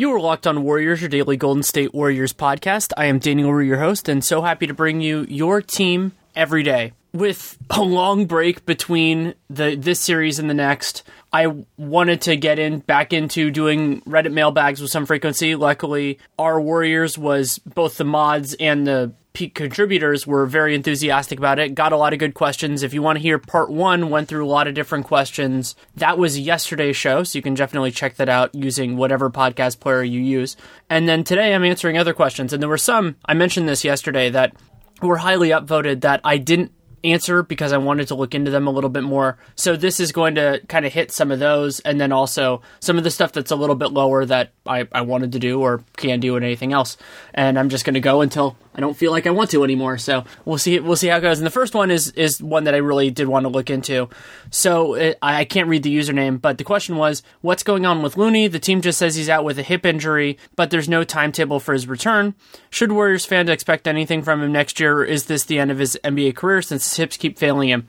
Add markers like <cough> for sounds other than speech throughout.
You are Locked On Warriors, your daily Golden State Warriors podcast. I am Daniel Leroux, your host, and so happy to bring you your team every day. With a long break between the this series and the next, I wanted to get in back into doing Reddit mailbags with some frequency. Luckily, our Warriors was both the mods and the peak contributors were very enthusiastic about it. Got a lot of good questions. If you want to hear part one, went through a lot of different questions. That was yesterday's show, so you can definitely check that out using whatever podcast player you use. And then today I'm answering other questions. And there were some, I mentioned this yesterday, that were highly upvoted that I didn't answer because I wanted to look into them a little bit more. So this is going to kind of hit some of those and then also some of the stuff that's a little bit lower that I, I wanted to do or can do and anything else. And I'm just going to go until I don't feel like I want to anymore. So we'll see. We'll see how it goes. And the first one is is one that I really did want to look into. So uh, it, I can't read the username, but the question was, what's going on with Looney? The team just says he's out with a hip injury, but there's no timetable for his return. Should Warriors fans expect anything from him next year, or is this the end of his NBA career since his hips keep failing him?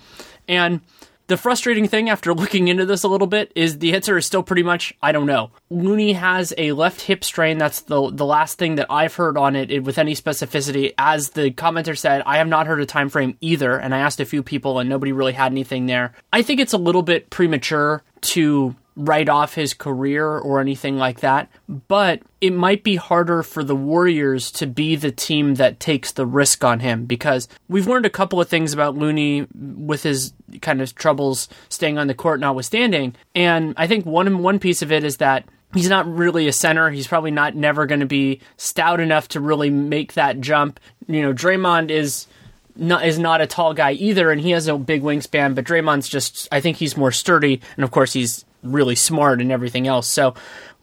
And the frustrating thing after <laughs> looking into this a little bit is the answer is still pretty much I don't know. Looney has a left hip strain. That's the the last thing that I've heard on it with any specificity. As the commenter said, I have not heard a time frame either, and I asked a few people and nobody really had anything there. I think it's a little bit premature to write off his career or anything like that, but it might be harder for the Warriors to be the team that takes the risk on him because we've learned a couple of things about Looney with his kind of troubles staying on the court notwithstanding. And I think one one piece of it is that he's not really a center. He's probably not never going to be stout enough to really make that jump. You know, Draymond is not is not a tall guy either, and he has a big wingspan. But Draymond's just, I think he's more sturdy, and of course he's really smart and everything else. So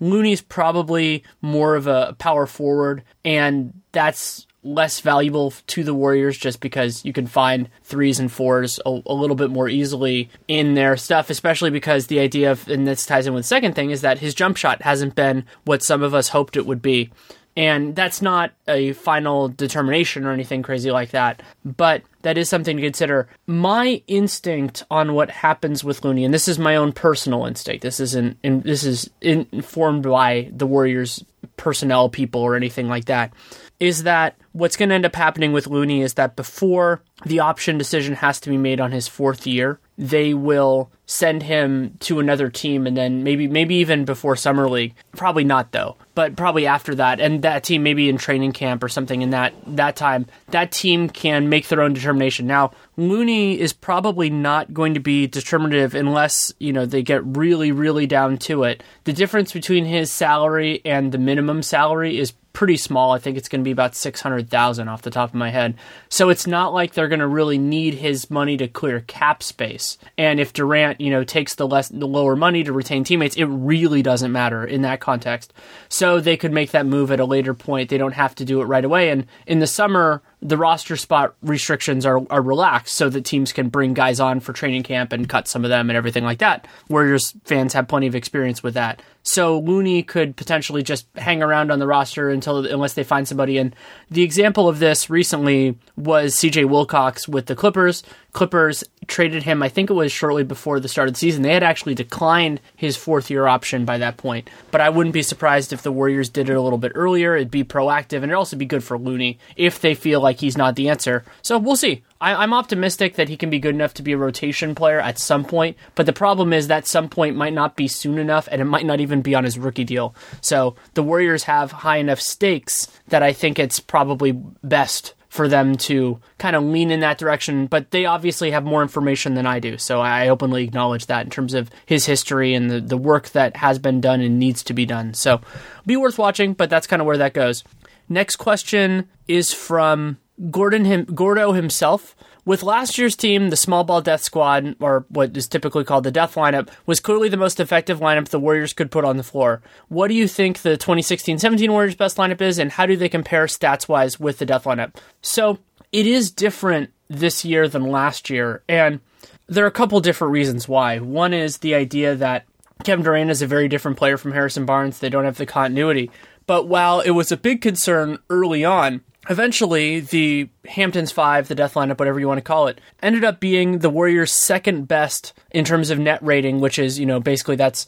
Looney's probably more of a power forward, and that's less valuable to the Warriors just because you can find threes and fours a, a, little bit more easily in their stuff, especially because the idea of, and this ties in with the second thing, is that his jump shot hasn't been what some of us hoped it would be. And that's not a final determination or anything crazy like that, but that is something to consider. My instinct on what happens with Looney, and this is my own personal instinct. This isn't, in, this is informed by the Warriors personnel people or anything like that. Is that what's going to end up happening with Looney is that before the option decision has to be made on his fourth year, they will send him to another team and then maybe maybe even before summer league. Probably not though but probably after that. And that team maybe in training camp or something in that that time. That team can make their own determination. Now looney is probably not going to be determinative unless you know they get really really down to it. The difference between his salary and the minimum salary is pretty small. I think it's going to be about 600,000 off the top of my head. So it's not like they're going to really need his money to clear cap space. And if Durant, you know, takes the less the lower money to retain teammates, it really doesn't matter in that context. So they could make that move at a later point. They don't have to do it right away. And in the summer, the roster spot restrictions are, are relaxed so that teams can bring guys on for training camp and cut some of them and everything like that. Warriors fans have plenty of experience with that. So Looney could potentially just hang around on the roster until unless they find somebody. And the example of this recently was CJ Wilcox with the Clippers. Clippers traded him, I think it was shortly before the start of the season. They had actually declined his fourth year option by that point. But I wouldn't be surprised if the Warriors did it a little bit earlier. It'd be proactive and it'd also be good for Looney if they feel like he's not the answer. So we'll see. I, am optimistic that he can be good enough to be a rotation player at some point, but the problem is that some point might not be soon enough, and it might not even be on his rookie deal. So the Warriors have high enough stakes that I think it's probably best for them to kind of lean in that direction. But they obviously have more information than I do, so I openly acknowledge that in terms of his history and the, the work that has been done and needs to be done. So be worth watching, but that's kind of where that goes. Next question is from Gordon him, Gordo himself with last year's team, the small ball death squad, or what is typically called the death lineup, was clearly the most effective lineup the Warriors could put on the floor. What do you think the 2016 17 Warriors best lineup is, and how do they compare stats wise with the death lineup? So it is different this year than last year, and there are a couple different reasons why. One is the idea that Kevin Durant is a very different player from Harrison Barnes. They don't have the continuity. But while it was a big concern early on, eventually the Hamptons Five, the Death Lineup, whatever you want to call it, ended up being the Warriors' second best in terms of net rating, which is you know basically that's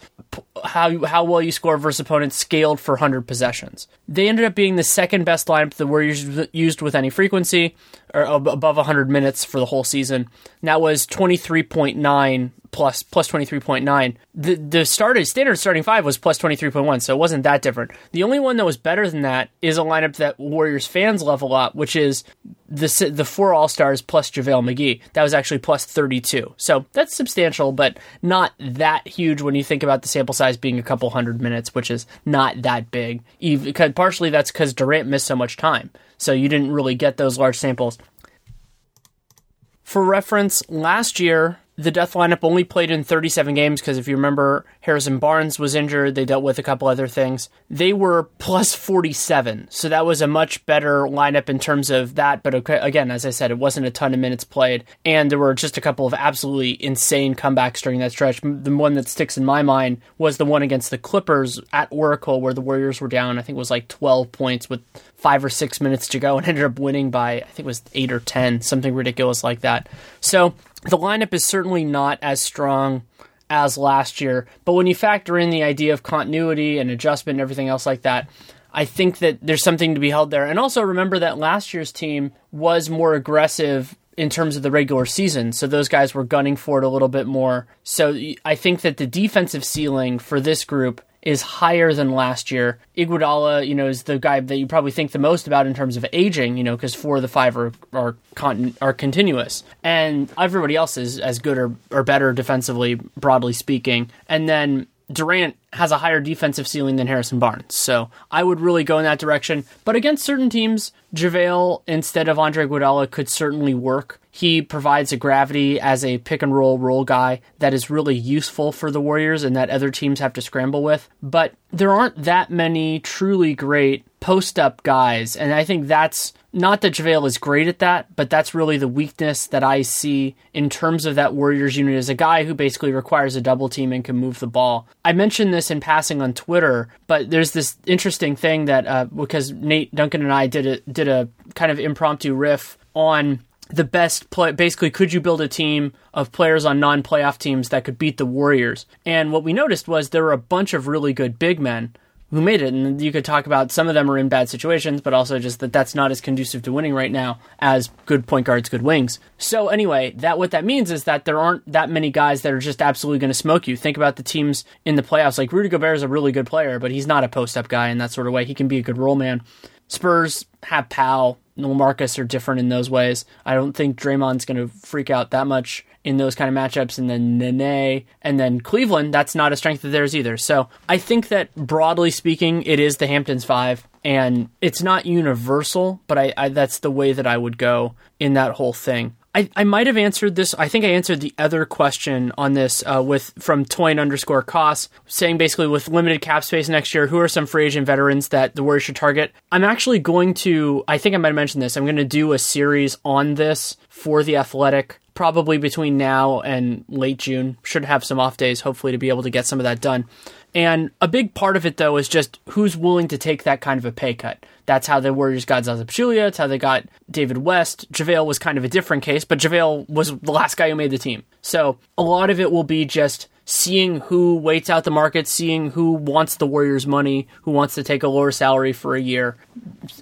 how how well you score versus opponents scaled for 100 possessions. They ended up being the second best lineup the Warriors used with any frequency, or above 100 minutes for the whole season. And that was 23.9 plus plus 23.9. The the started standard starting five was plus 23.1, so it wasn't that different. The only one that was better than that is a lineup that Warriors fans love a lot, which is the the four All Stars plus JaVale McGee. That was actually plus 32. So that's substantial, but not that huge when you think about the sample size being a couple hundred minutes, which is not that big. Even, partially that's because Durant missed so much time. So you didn't really get those large samples. For reference, last year the death lineup only played in 37 games because if you remember, Harrison Barnes was injured. They dealt with a couple other things. They were plus 47, so that was a much better lineup in terms of that. But okay, again, as I said, it wasn't a ton of minutes played, and there were just a couple of absolutely insane comebacks during that stretch. The one that sticks in my mind was the one against the Clippers at Oracle, where the Warriors were down. I think it was like 12 points with five or six minutes to go and ended up winning by I think it was eight or ten, something ridiculous like that. So the lineup is certainly not as strong as last year, but when you factor in the idea of continuity and adjustment and everything else like that, I think that there's something to be held there. And also remember that last year's team was more aggressive in terms of the regular season. So those guys were gunning for it a little bit more. So I think that the defensive ceiling for this group is higher than last year. Iguodala, you know, is the guy that you probably think the most about in terms of aging, you know, because four of the five are are, con- are continuous, and everybody else is as good or, or better defensively, broadly speaking. And then Durant has a higher defensive ceiling than Harrison Barnes. So I would really go in that direction. But against certain teams, JaVale instead of Andre Iguodala could certainly work. He provides a gravity as a pick and roll role guy that is really useful for the Warriors and that other teams have to scramble with. But there aren't that many truly great post up guys. And I think that's not that JaVale is great at that, but that's really the weakness that I see in terms of that Warriors unit as a guy who basically requires a double team and can move the ball. I mentioned this in passing on Twitter, but there's this interesting thing that uh, because Nate Duncan and I did a did a kind of impromptu riff on the best play basically could you build a team of players on non-playoff teams that could beat the Warriors and what we noticed was there were a bunch of really good big men who made it. And you could talk about some of them are in bad situations, but also just that that's not as conducive to winning right now as good point guards, good wings. So anyway, that what that means is that there aren't that many guys that are just absolutely going to smoke you. Think about the teams in the playoffs. Like Rudy Gobert is a really good player, but he's not a post up guy in that sort of way. He can be a good role man. Spurs have Pau, LaMarcus are different in those ways. I don't think Draymond's going to freak out that much in those kind of matchups. And then Nene, and then Cleveland, that's not a strength of theirs either. So I think that broadly speaking, it is the Hamptons five. And it's not universal, but I, I that's the way that I would go in that whole thing. I, I might have answered this. I think I answered the other question on this uh, with from Toyn underscore costs, saying basically with limited cap space next year, who are some free agent veterans that the Warriors should target? I'm actually going to. I think I might have mentioned this. I'm going to do a series on this for the Athletic probably between now and late June. Should have some off days, hopefully, to be able to get some of that done. And a big part of it, though, is just who's willing to take that kind of a pay cut. That's how the Warriors got Zaza Pachulia. It's how they got David West. JaVale was kind of a different case, but JaVale was the last guy who made the team. So a lot of it will be just seeing who waits out the market, seeing who wants the Warriors' money, who wants to take a lower salary for a year.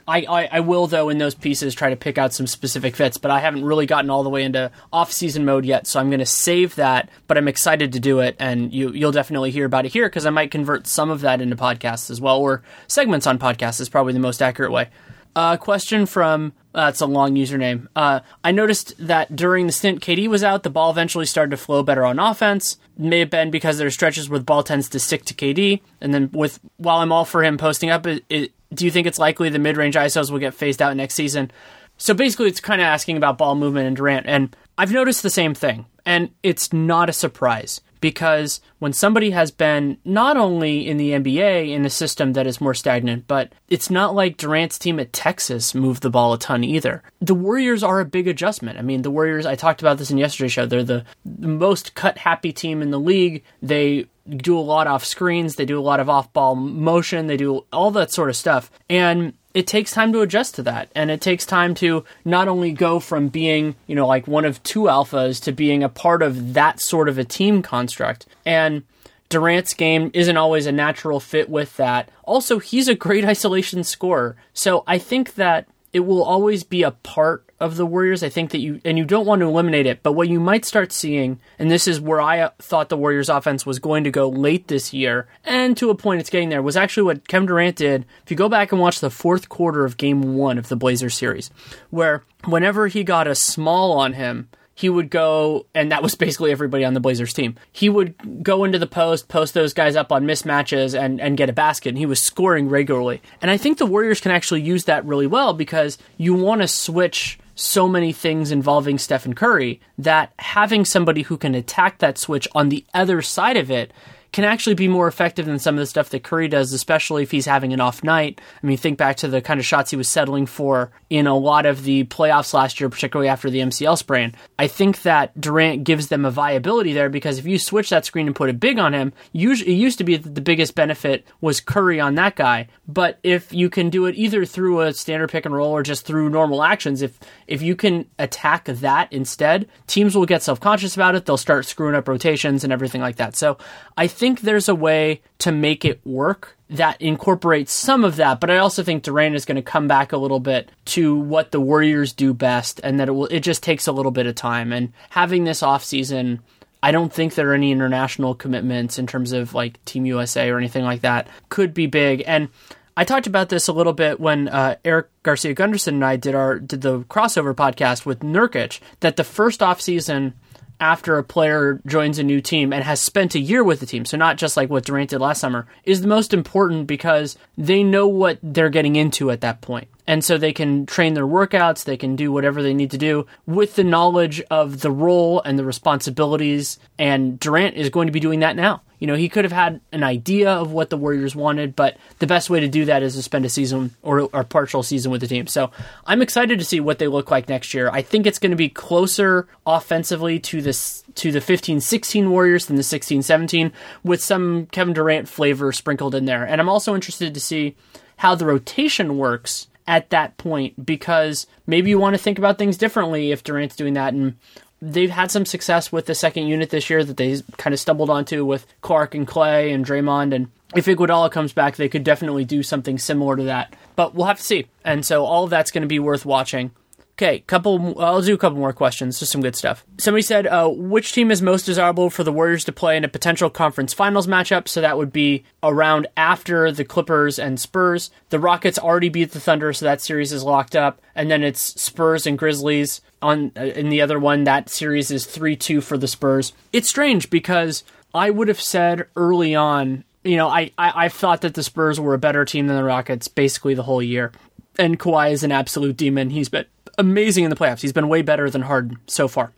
I, I, I, will, though, in those pieces, try to pick out some specific fits, but I haven't really gotten all the way into off season mode yet, so I'm going to save that, but I'm excited to do it, and you, you'll definitely hear about it here because I might convert some of that into podcasts as well, or segments on podcasts is probably the most accurate way. A uh, question from that's uh, a long username. Uh, I noticed that during the stint KD was out, the ball eventually started to flow better on offense. May have been because there are stretches where the ball tends to stick to KD, and then with while I'm all for him posting up, it, it, do you think it's likely the mid-range ISOs will get phased out next season? So basically, it's kind of asking about ball movement and Durant, and I've noticed the same thing, and it's not a surprise because when somebody has been not only in the NBA in a system that is more stagnant, but it's not like Durant's team at Texas moved the ball a ton either. The Warriors are a big adjustment. I mean, the Warriors, I talked about this in yesterday's show, they're the, most cut happy team in the league. They do a lot off screens, they do a lot of off ball motion, they do all that sort of stuff. And it takes time to adjust to that and it takes time to not only go from being you know like one of two alphas to being a part of that sort of a team construct and Durant's game isn't always a natural fit with that. Also, he's a great <laughs> isolation scorer. So I think that it will always be a part of the Warriors. I think that you, and you don't want to eliminate it, but what you might start seeing, and this is where I thought the Warriors offense was going to go late this year, and to a point it's getting there, was actually what Kevin Durant did. If you go back and watch the fourth quarter of game one of the Blazers series, where whenever he got a small on him, he would go, and that was basically everybody on the Blazers team. He would go into the post, post those guys up on mismatches, and, and get a basket, and he was scoring regularly. And I think the Warriors can actually use that really well because you want to switch so many things involving Stephen Curry that having somebody who can attack that switch on the other side of it can actually be more effective than some of the stuff that Curry does, especially if he's having an off night. I mean, think back to the kind of shots he was settling for in a lot of the playoffs last year, particularly after the MCL sprain. I think that Durant gives them a viability there because if you switch that screen and put it big on him, usually it used to be that the biggest benefit was Curry on that guy. But if you can do it either through a standard pick and roll or just through normal actions, if if you can attack that instead, teams will get self conscious about it. They'll start screwing up rotations and everything like that. So I think there's a way to make it work that incorporates some of that, but I also think Durant is going to come back a little bit to what the Warriors do best, and that it will it just takes a little bit of time. And having this off season, I don't think there are any international commitments in terms of like Team USA or anything like that. Could be big, and I talked about this a little bit when uh, Eric Garcia Gundersen and I did our did the crossover podcast with Nurkic. That the first off season after a player joins a new team and has spent a year with the team, so not just like what Durant did last summer, is the most important because they know what they're getting into at that point. And so they can train their workouts, they can do whatever they need to do with the knowledge of the role and the responsibilities. And Durant is going to be doing that now. You know, he could have had an idea of what the Warriors wanted, but the best way to do that is to spend a season or a partial season with the team. So I'm excited to see what they look like next year. I think it's going to be closer offensively to this to the 15-16 Warriors than the 16-17 with some Kevin Durant flavor sprinkled in there. And I'm also interested to see how the rotation works at that point because maybe you want to think about things differently if Durant's doing that and they've had some success with the second unit this year that they kind of stumbled onto with Clark and Clay and Draymond. And if Iguodala comes back, they could definitely do something similar to that. But we'll have to see. And so all of that's going to be worth watching. Okay, couple. I'll do a couple more questions. Just some good stuff. Somebody said, uh, "Which team is most desirable for the Warriors to play in a potential conference finals matchup?" So that would be around after the Clippers and Spurs. The Rockets already beat the Thunder, so that series is locked up. And then it's Spurs and Grizzlies on uh, in the other one. That series is three two for the Spurs. It's strange because I would have said early on. You know, I, I I thought that the Spurs were a better team than the Rockets basically the whole year. And Kawhi is an absolute demon. He's been amazing in the playoffs. He's been way better than Harden so far.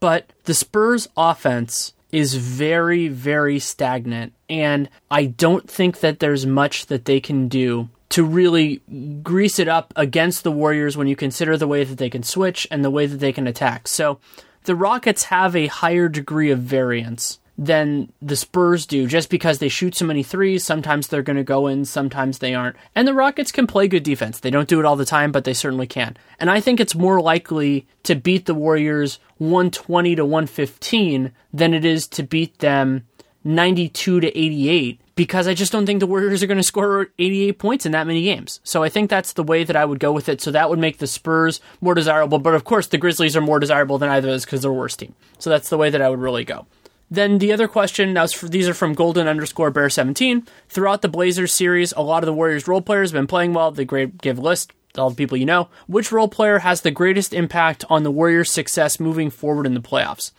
But the Spurs offense is very, very stagnant. And I don't think that there's much that they can do to really grease it up against the Warriors when you consider the way that they can switch and the way that they can attack. So the Rockets have a higher degree of variance than the Spurs do just because they shoot so many threes. Sometimes they're going to go in, sometimes they aren't. And the Rockets can play good defense. They don't do it all the time, but they certainly can. And I think it's more likely to beat the Warriors 120 to 115 than it is to beat them 92 to 88 because I just don't think the Warriors are going to score 88 points in that many games. So I think that's the way that I would go with it. So that would make the Spurs more desirable. But of course, the Grizzlies are more desirable than either of those because they're a worse team. So that's the way that I would really go. Then the other question, now these are from Golden underscore Bear 17. Throughout the Blazers series, a lot of the Warriors role players have been playing well. They great give list all the people you know. Which role player has the greatest impact on the Warriors' success moving forward in the playoffs?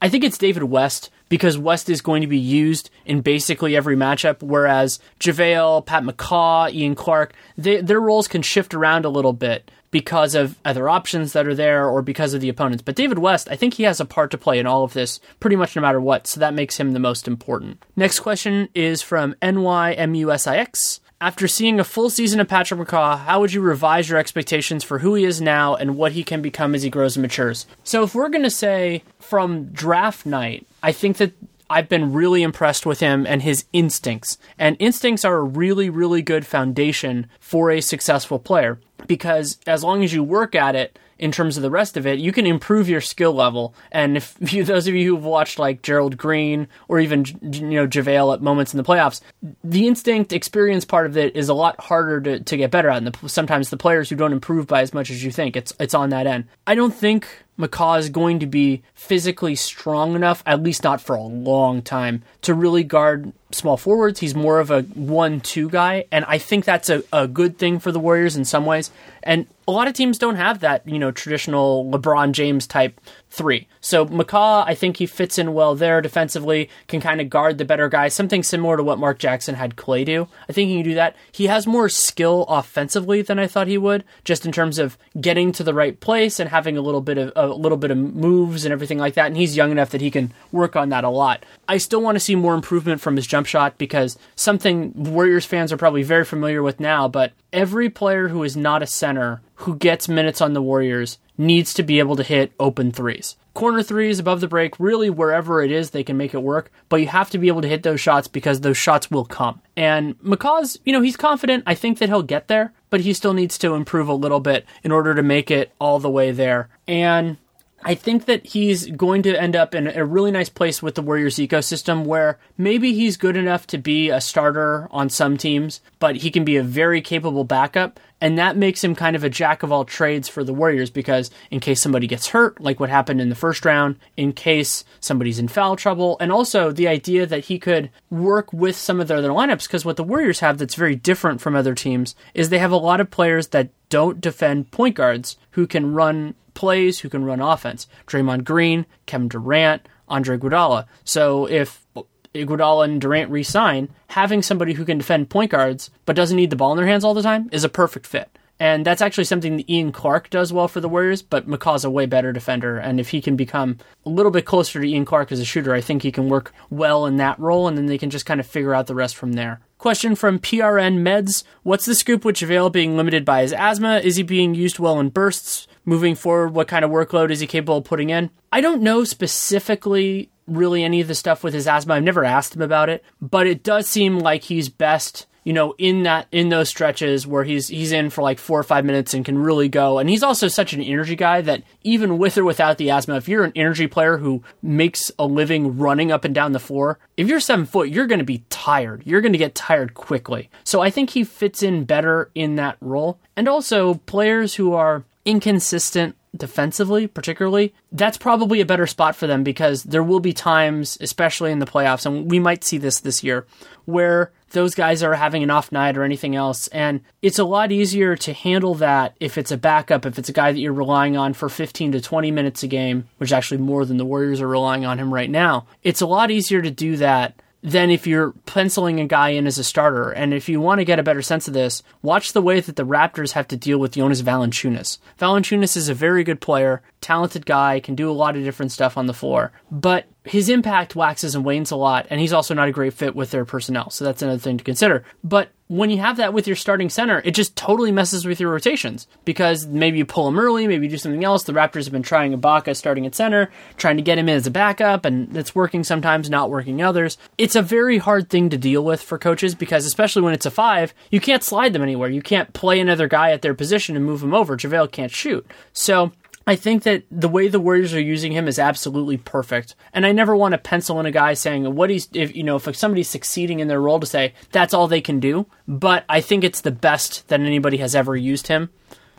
I think it's David West because West is going to be used in basically every matchup, whereas JaVale, Pat McCaw, Ian Clark, they, their roles can shift around a little bit because of other options that are there or because of the opponents. But David West, I think he has a part to play in all of this pretty much no matter what, so that makes him the most important. Next question is from NYMUSIX. After seeing a full season of Patrick McCaw, how would you revise your expectations for who he is now and what he can become as he grows and matures? So, if we're going to say from draft night, I think that I've been really impressed with him and his instincts. And instincts are a really, really good foundation for a successful player because as long as you work at it, in terms of the rest of it, you can improve your skill level. And if <laughs> you, those of you who've watched like Gerald Green or even you know JaVale at moments in the playoffs, the instinct experience part of it is a lot harder to, to get better at. And the, sometimes the players who don't improve by as much as you think, it's it's on that end. I don't think McCaw is going to be physically strong enough, at least not for a long time, to really guard small forwards. He's more of a one-two guy, and I think that's a, a good thing for the Warriors in some ways. And a lot of teams don't have that, you know, traditional LeBron James type three. So McCaw, I think he fits in well there defensively, can kind of guard the better guys, something similar to what Mark Jackson had Clay do. I think he can do that. He has more skill offensively than I thought he would, just in terms of getting to the right place and having a little bit of a little bit of moves and everything like that. And he's young enough that he can work on that a lot. I still want to see more improvement from his jump shot because something Warriors fans are probably very familiar with now, but every player who is not a center who gets minutes on the Warriors needs to be able to hit open threes. Corner threes above the break, really wherever it is, they can make it work, but you have to be able to hit those shots because those shots will come. And McCaw's, you know, he's confident. I think that he'll get there, but he still needs to improve a little bit in order to make it all the way there. And I think that he's going to end up in a really nice place with the Warriors ecosystem where maybe he's good enough to be a starter on some teams, but he can be a very capable backup. And that makes him kind of a jack of all trades for the Warriors because in case somebody gets hurt, like what happened in the first round, in case somebody's in foul trouble, and also the idea that he could work with some of their other lineups because what the Warriors have that's very different from other teams is they have a lot of players that don't defend point guards who can run plays, who can run offense. Draymond Green, Kevin Durant, Andre Iguodala. So if Iguodala and Durant re-sign, having somebody who can defend point guards but doesn't need the ball in their hands all the time is a perfect fit. And that's actually something that Ian Clark does well for the Warriors, but McCaw's a way better defender. And if he can become a little bit closer to Ian Clark as a shooter, I think he can work well in that role, and then they can just kind of figure out the rest from there. Question from PRN Meds What's the scoop with JaVale being limited by his asthma? Is he being used well in bursts? Moving forward, what kind of workload is he capable of putting in? I don't know specifically really any of the stuff with his asthma. I've never asked him about it, but it does seem like he's best you know, in that in those stretches where he's he's in for like four or five minutes and can really go. And he's also such an energy guy that even with or without the asthma, if you're an energy player who makes a living running up and down the floor, if you're seven foot, you're going to be tired. You're going to get tired quickly. So I think he fits in better in that role. And also players who are inconsistent defensively, particularly, that's probably a better spot for them because there will be times, especially in the playoffs, and we might see this this year, where those guys are having an off night or anything else. And it's a lot easier to handle that if it's a backup, if it's a guy that you're relying on for 15 to 20 minutes a game, which is actually more than the Warriors are relying on him right now. It's a lot easier to do that than if you're penciling a guy in as a starter. And if you want to get a better sense of this, watch the way that the Raptors have to deal with Jonas Valanciunas. Valanciunas is a very good player, talented guy, can do a lot of different stuff on the floor, but his impact waxes and wanes a lot, and he's also not a great fit with their personnel. So that's another thing to consider. But when you have that with your starting center, it just totally messes with your rotations because maybe you pull him early, maybe you do something else. The Raptors have been trying Ibaka starting at center, trying to get him in as a backup, and it's working sometimes, not working others. It's a very hard thing to deal with for coaches because, especially when it's a five, you can't slide them anywhere. You can't play another guy at their position and move him over. JaVale can't shoot. So I think that the way the Warriors are using him is absolutely perfect. And I never want to pencil in a guy saying what he's if you know if somebody's succeeding in their role to say that's all they can do, but I think it's the best that anybody has ever used him.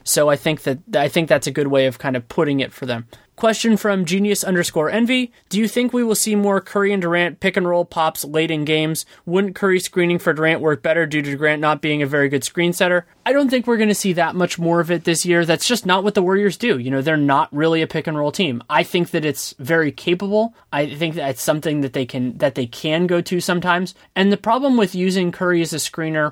So I think that I think that's a good way of kind of putting it for them. Question from Genius underscore Envy. Do you think we will see more Curry and Durant pick and roll pops late in games? Wouldn't Curry screening for Durant work better due to Durant not being a very good screen setter? I don't think we're going to see that much more of it this year. That's just not what the Warriors do. You know, they're not really a pick and roll team. I think that it's very capable. I think that it's something that they can that they can go to sometimes. And the problem with using Curry as a screener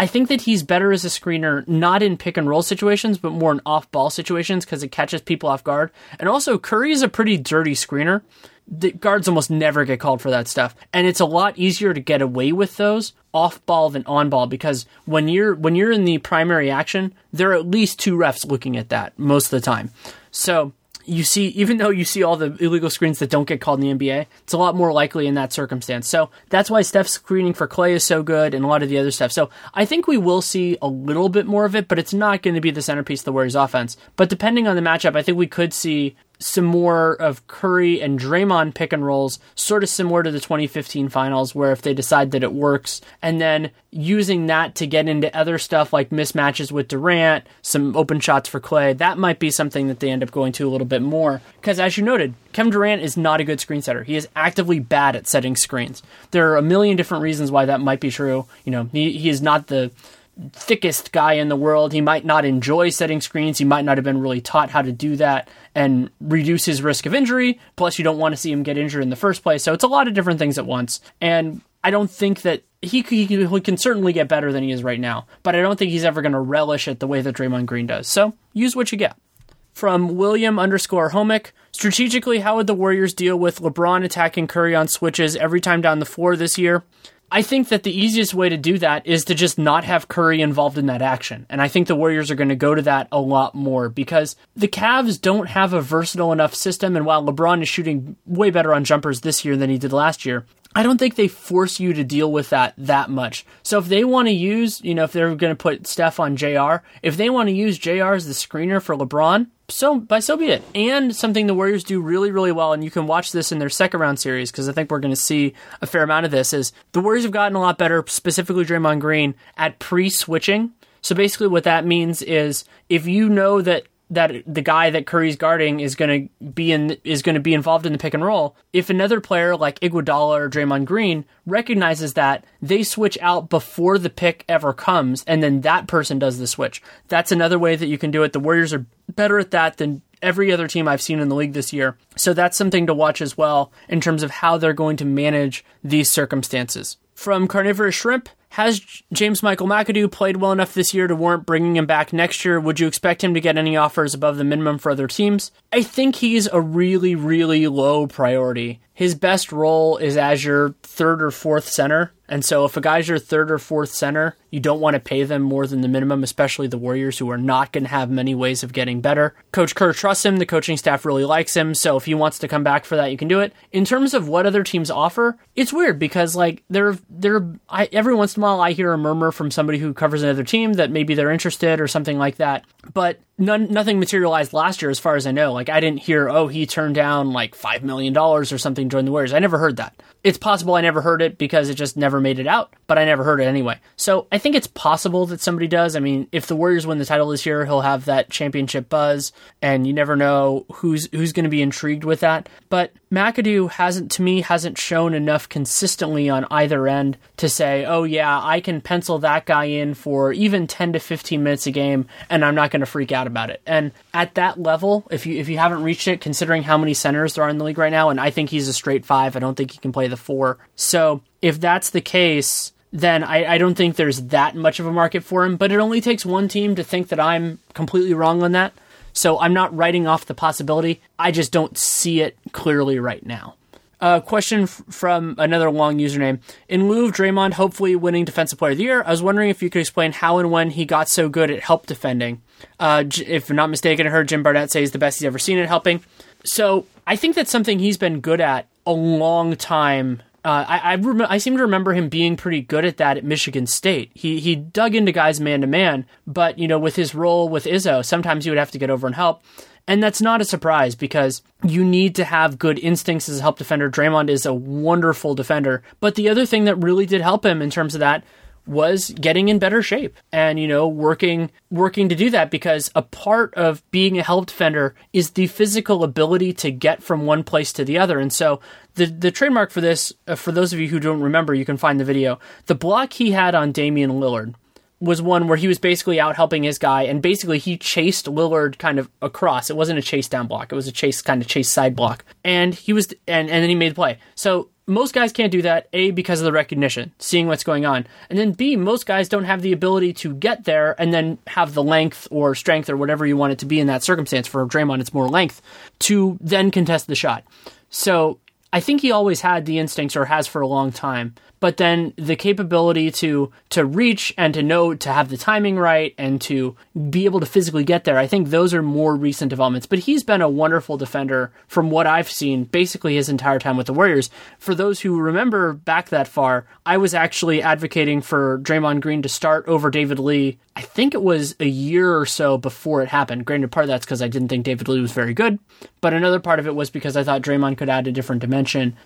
I think that he's better as a screener, not in pick and roll situations, but more in off ball situations because it catches people off guard. And also, Curry is a pretty dirty screener. The guards almost never get called for that stuff, and it's a lot easier to get away with those off ball than on ball because when you're when you're in the primary action, there are at least two refs looking at that most of the time. So you see, even though you see all the illegal screens that don't get called in the NBA, it's a lot more likely in that circumstance. So that's why Steph's screening for Clay is so good and a lot of the other stuff. So I think we will see a little bit more of it, but it's not going to be the centerpiece of the Warriors offense. But depending on the matchup, I think we could see some more of Curry and Draymond pick and rolls, sort of similar to the 2015 finals, where if they decide that it works, and then using that to get into other stuff like mismatches with Durant, some open shots for Clay, that might be something that they end up going to a little bit more. Because as you noted, Kevin Durant is not a good screen setter. He is actively bad at setting screens. There are a million different reasons why that might be true. You know, he, he is not the thickest guy in the world. He might not enjoy setting screens. He might not have been really taught how to do that and reduce his risk of injury. Plus, you don't want to see him get injured in the first place. So it's a lot of different things at once. And I don't think that he, he, he can certainly get better than he is right now, but I don't think he's ever going to relish it the way that Draymond Green does. So use what you get. From William underscore Homick, strategically, how would the Warriors deal with LeBron attacking Curry on switches every time down the floor this year? I think that the easiest way to do that is to just not have Curry involved in that action. And I think the Warriors are going to go to that a lot more because the Cavs don't have a versatile enough system. And while LeBron is shooting way better on jumpers this year than he did last year, I don't think they force you to deal with that that much. So if they want to use, you know, if they're going to put Steph on JR, if they want to use JR as the screener for LeBron, so by so be it. And something the Warriors do really, really well, and you can watch this in their second round series because I think we're going to see a fair amount of this. Is the Warriors have gotten a lot better, specifically Draymond Green, at pre switching. So basically, what that means is if you know that that the guy that Curry's guarding is going to be in is going to be involved in the pick and roll. If another player like Iguodala or Draymond Green recognizes that, they switch out before the pick ever comes, and then that person does the switch. That's another way that you can do it. The Warriors are better at that than every other team I've seen in the league this year. So that's something to watch as well in terms of how they're going to manage these circumstances. From Carnivorous Shrimp, has James Michael McAdoo played well enough this year to warrant bringing him back next year? Would you expect him to get any offers above the minimum for other teams? I think he's a really, really low priority. His best role is as your third or fourth center. And so if a guy's your third or fourth center, you don't want to pay them more than the minimum, especially the Warriors who are not going to have many ways of getting better. Coach Kerr trusts him. The coaching staff really likes him. So if he wants to come back for that, you can do it. In terms of what other teams offer, it's weird because like there, there, I, every once in a while I hear a murmur from somebody who covers another team that maybe they're interested or something like that. But none, nothing materialized last year as far as I know. Like I didn't hear, oh, he turned down like $5 million or something join the Warriors. I never heard that. It's possible I never heard it because it just never made it out, but I never heard it anyway. So I think it's possible that somebody does. I mean, if the Warriors win the title this year, he'll have that championship buzz, and you never know who's who's going to be intrigued with that. But McAdoo hasn't, to me, hasn't shown enough consistently on either end to say, oh yeah, I can pencil that guy in for even 10 to 15 minutes a game, and I'm not going to freak out about it. And at that level, if you if you haven't reached it, considering how many centers there are in the league right now, and I think he's a straight five, I don't think he can play the four. So if that's the case, then I, I, don't think there's that much of a market for him. But it only takes one team to think that I'm completely wrong on that. So I'm not writing off the possibility. I just don't see it clearly right now. A uh, question f- from another long username. In lieu of Draymond hopefully winning Defensive Player of the Year, I was wondering if you could explain how and when he got so good at help defending. Uh, if I'm not mistaken, I heard Jim Barnett say he's the best he's ever seen at helping. So I think that's something he's been good at a long time. Uh, I I, rem- I, seem to remember him being pretty good at that at Michigan State. He he dug into guys man to man, but you know with his role with Izzo, sometimes he would have to get over and help. And that's not a surprise because you need to have good instincts as a help defender. Draymond is a wonderful defender. But the other thing that really did help him in terms of that was getting in better shape and you know working working to do that because a part of being a help defender is the physical ability to get from one place to the other and so the the trademark for this uh, for those of you who don't remember you can find the video the block he had on Damian Lillard was one where he was basically out helping his guy, and basically he chased Lillard kind of across. It wasn't a chase down block; it was a chase kind of chase side block, and he was and and then he made the play. So most guys can't do that. A because of the recognition, seeing what's going on, and then B most guys don't have the ability to get there and then have the length or strength or whatever you want it to be in that circumstance. For Draymond, it's more length to then contest the shot. So I think he always had the instincts or has for a long time but then the capability to to reach and to know to have the timing right and to be able to physically get there i think those are more recent developments but he's been a wonderful defender from what i've seen basically his entire time with the warriors for those who remember back that far i was actually advocating for Draymond Green to start over David Lee I think it was a year or so before it happened. Granted, part of that's because I didn't think David Lee was very good, but another part of it was because I thought Draymond could add a different dimension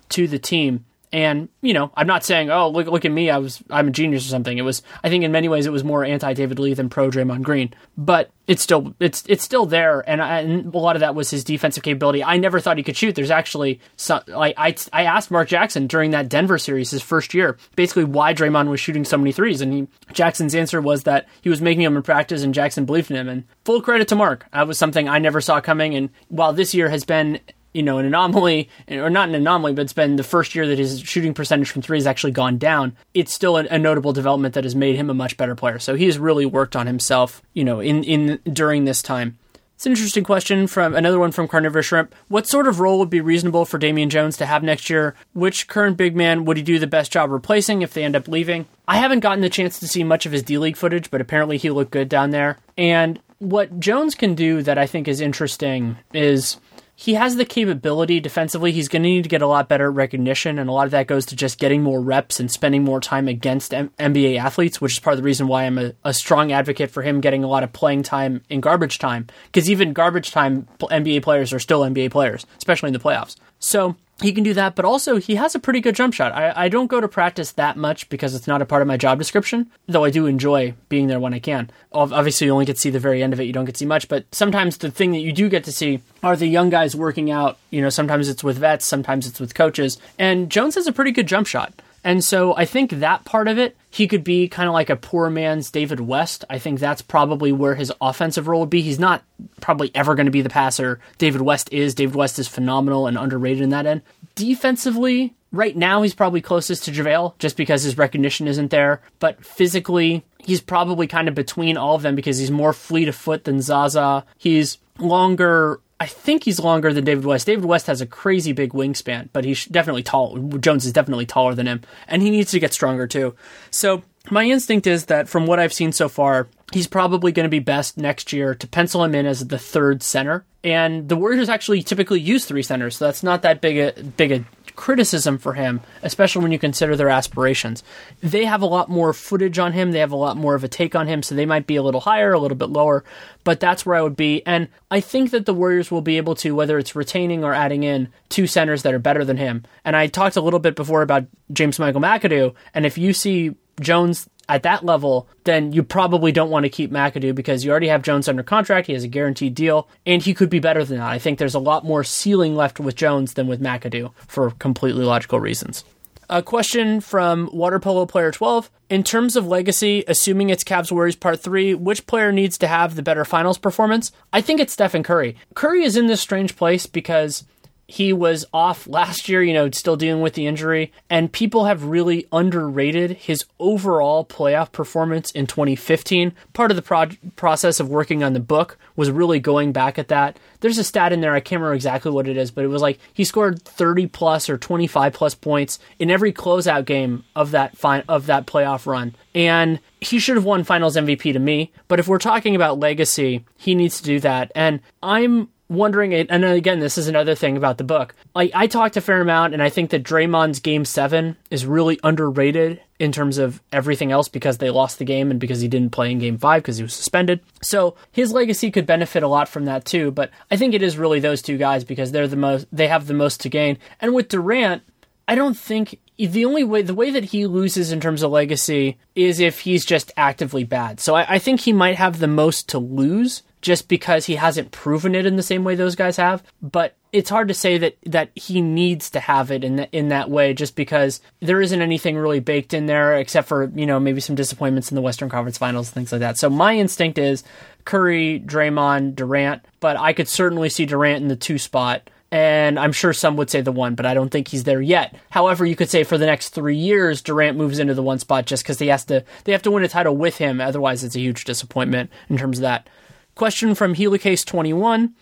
to the team. And you know, I'm not saying, oh, look, look at me, I was, I'm a genius or something. It was, I think, in many ways, it was more anti David Lee than pro Draymond Green. But it's still, it's, it's still there, and, I, and, a lot of that was his defensive capability. I never thought he could shoot. There's actually, some, like, I, I asked Mark Jackson during that Denver series, his first year, basically why Draymond was shooting so many threes, and he, Jackson's answer was that he was making them in practice, and Jackson believed in him. And full credit to Mark. That was something I never saw coming. And while this year has been you know, an anomaly, or not an anomaly, but it's been the first year that his shooting percentage from three has actually gone down. It's still a, a notable development that has made him a much better player. So he has really worked on himself, you know, in, in during this time. It's an interesting question from another one from Carnivorous Shrimp. What sort of role would be reasonable for Damian Jones to have next year? Which current big man would he do the best job replacing if they end up leaving? I haven't gotten the chance to see much of his D League footage, but apparently he looked good down there. And what Jones can do that I think is interesting is he has the capability defensively. He's going to need to get a lot better recognition, and a lot of that goes to just getting more reps and spending more time against M- NBA athletes, which is part of the reason why I'm a, a, strong advocate for him getting a lot of playing time in garbage time. Because even garbage time NBA players are still NBA players, especially in the playoffs. So he can do that, but also he has a pretty good jump shot. I, I don't go to practice that much because it's not a part of my job description, though I do enjoy being there when I can. Obviously, you only get to see the very end of it, you don't get to see much, but sometimes the thing that you do get to see are the young guys working out. You know, sometimes it's with vets, sometimes it's with coaches, and Jones has a pretty good jump shot. And so I think that part of it, he could be kind of like a poor man's David West. I think that's probably where his offensive role would be. He's not probably ever going to be the passer David West is. David West is phenomenal and underrated in that end. Defensively, right now he's probably closest to JaVale just because his recognition isn't there. But physically, he's probably kind of between all of them because he's more fleet of foot than Zaza. He's longer I think he's longer than David West. David West has a crazy big wingspan, but he's definitely tall. Jones is definitely taller than him, and he needs to get stronger too. So my instinct is that from what I've seen so far, he's probably going to be best next year to pencil him in as the third center. And the Warriors actually typically use three centers, so that's not that big a big a criticism for him, especially when you consider their aspirations. They have a lot more footage on him, they have a lot more of a take on him, so they might be a little higher, a little bit lower, but that's where I would be. And I think that the Warriors will be able to, whether it's retaining or adding in two centers that are better than him. And I talked a little bit before about James Michael McAdoo, and if you see Jones at that level, then you probably don't want to keep McAdoo because you already have Jones under contract. He has a guaranteed deal, and he could be better than that. I think there's a lot more ceiling left with Jones than with McAdoo for completely logical reasons. A question from Water Polo Player 12. In terms of legacy, assuming it's Cavs Warriors Part 3, which player needs to have the better finals performance? I think it's Stephen Curry. Curry is in this strange place because he was off last year, you know, still dealing with the injury, and people have really underrated his overall playoff performance in 2015. Part of the pro- process of working on the book was really going back at that. There's a stat in there, I can't remember exactly what it is, but it was like he scored 30 plus or 25 plus points in every closeout game of that fi- of that playoff run. And he should have won finals MVP to me, but if we're talking about legacy, he needs to do that. And I'm wondering, and again, this is another thing about the book. Like I talked a fair amount, and I think that Draymond's Game Seven is really underrated in terms of everything else because they lost the game and because he didn't play in Game Five because he was suspended. So his legacy could benefit a lot from that too. But I think it is really those two guys because they're the most, they have the most to gain. And with Durant, I don't think the only way the way that he loses in terms of legacy is if he's just actively bad. So I, I think he might have the most to lose just because he hasn't proven it in the same way those guys have. But it's hard to say that that he needs to have it in in that way just because there isn't anything really baked in there except for you know maybe some disappointments in the Western Conference Finals and things like that. So my instinct is Curry, Draymond, Durant, but I could certainly see Durant in the two spot. And I'm sure some would say the one, but I don't think he's there yet. However, you could say for the next three years, Durant moves into the one spot just because they has to they have to win a title with him. Otherwise, it's a huge disappointment in terms of that. Question from Helicase21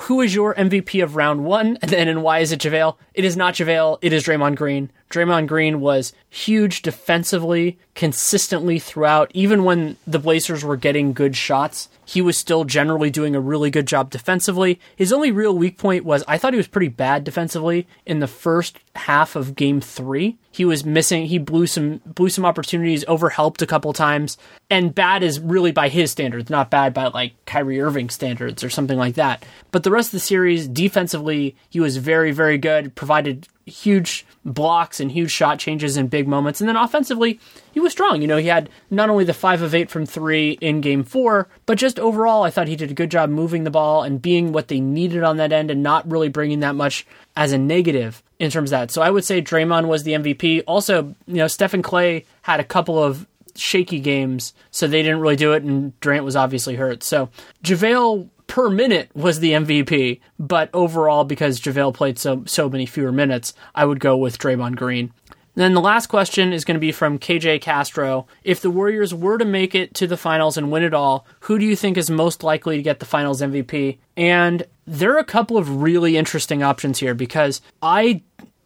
who is your MVP of round one? <laughs> And then, and why is it JaVale? It is not JaVale. It is Draymond Green. Draymond Green was huge defensively, consistently throughout. Even when the Blazers were getting good shots, he was still generally doing a really good job defensively. His only real weak point was I thought he was pretty bad defensively in the first half of game three. He was missing. He blew some blew some opportunities, overhelped a couple times, and bad is really by his standards, not bad by like Kyrie Irving standards or something like that. But the rest of the series, defensively, he was very very good. Provided huge blocks and huge shot changes in big moments. And then offensively, he was strong. You know, he had not only the 5 of 8 from 3 in game 4, but just overall, I thought he did a good job moving the ball and being what they needed on that end and not really bringing that much as a negative in terms of that. So I would say Draymond was the MVP. Also, you know, Steph and Klay had a couple of shaky games, so they didn't really do it, and Durant was obviously hurt. So JaVale per minute was the MVP, but overall, because JaVale played so so many fewer minutes, I would go with Draymond Green. Then the last question is going to be from KJ Castro. If the Warriors were to make it to the finals and win it all, who do you think is most likely to get the finals MVP? And there are a couple of really interesting options here because I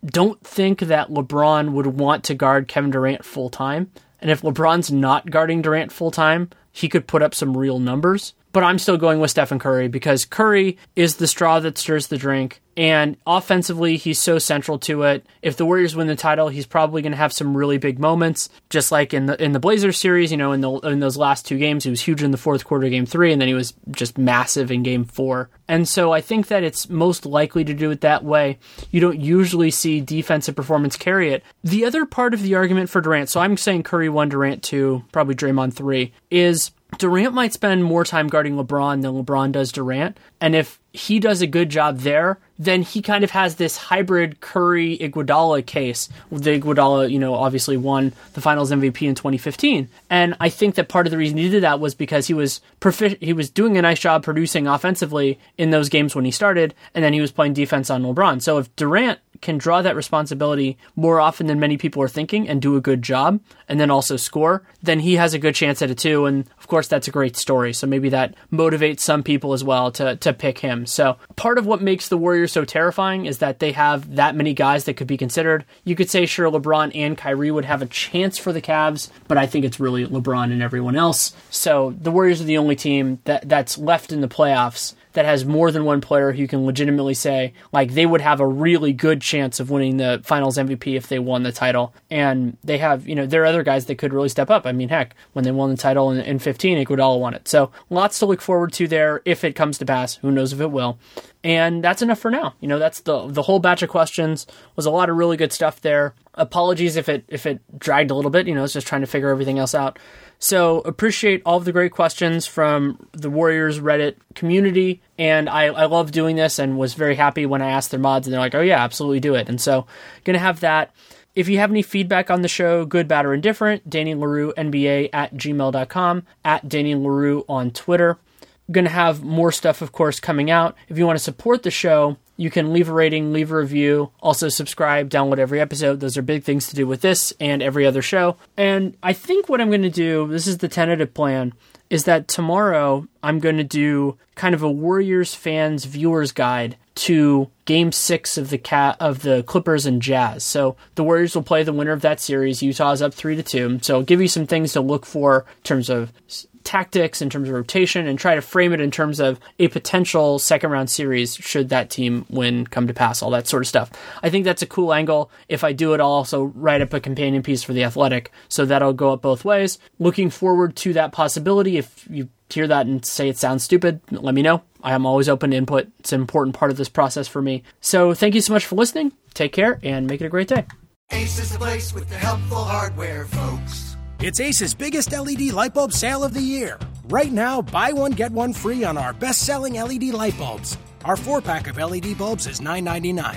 don't think that LeBron would want to guard Kevin Durant full time. And if LeBron's not guarding Durant full time, he could put up some real numbers but I'm still going with Stephen Curry because Curry is the straw that stirs the drink. And offensively, he's so central to it. If the Warriors win the title, he's probably going to have some really big moments, just like in the in the Blazers series. You know, in the in those last two games, he was huge in the fourth quarter, game three, and then he was just massive in game four. And so I think that it's most likely to do it that way. You don't usually see defensive performance carry it. The other part of the argument for Durant, so I'm saying Curry one, Durant two, probably Draymond three, is Durant might spend more time guarding LeBron than LeBron does Durant. And if he does a good job there, then he kind of has this hybrid Curry Iguodala case. The Iguodala, you know, obviously won the Finals MVP in 2015, and I think that part of the reason he did that was because he was profi- he was doing a nice job producing offensively in those games when he started, and then he was playing defense on LeBron. So if Durant can draw that responsibility more often than many people are thinking and do a good job and then also score, then he has a good chance at it too. And of course, that's a great story. So maybe that motivates some people as well to, to pick him. So part of what makes the Warriors so terrifying is that they have that many guys that could be considered. You could say, sure, LeBron and Kyrie would have a chance for the Cavs, but I think it's really LeBron and everyone else. So the Warriors are the only team that, that's left in the playoffs that has more than one player who can legitimately say like they would have a really good chance of winning the finals MVP if they won the title. And they have, you know, there are other guys that could really step up. I mean, heck, when they won the title in, in 15, Iguodala won it. So lots to look forward to there if it comes to pass. Who knows if it will. And that's enough for now. You know, that's the the whole batch of questions was a lot of really good stuff there. Apologies if it if it dragged a little bit. You know, it's just trying to figure everything else out. So appreciate all of the great questions from the Warriors Reddit community, and I, I love doing this and was very happy when I asked their mods, and they're like, "Oh yeah, absolutely do it." And so gonna have that. If you have any feedback on the show, good, bad, or indifferent, Danny Leroux, NBA at gmail.com, at Danny Leroux on Twitter. Going to have more stuff, of course, coming out. If you want to support the show, you can leave a rating, leave a review, also subscribe, download every episode. Those are big things to do with this and every other show. And I think what I'm going to do, this is the tentative plan, is that tomorrow I'm going to do kind of a Warriors fans viewers guide to game 6 of the cat of the Clippers and Jazz. So the Warriors will play the winner of that series. Utah's up 3 to 2. So I'll give you some things to look for in terms of tactics, in terms of rotation, and try to frame it in terms of a potential second round series should that team win come to pass, all that sort of stuff. I think that's a cool angle. If I do it, I'll also write up a companion piece for The Athletic, so that'll go up both ways. Looking forward to that possibility. If you hear that and say it sounds stupid, let me know. I am always open to input. It's an important part of this process for me. So thank you so much for listening. Take care and make it a great day. Ace is the place with the helpful hardware, folks. It's Ace's biggest LED light bulb sale of the year. Right now, buy one, get one free on our best selling LED light bulbs. Our four pack of LED bulbs is $9.99,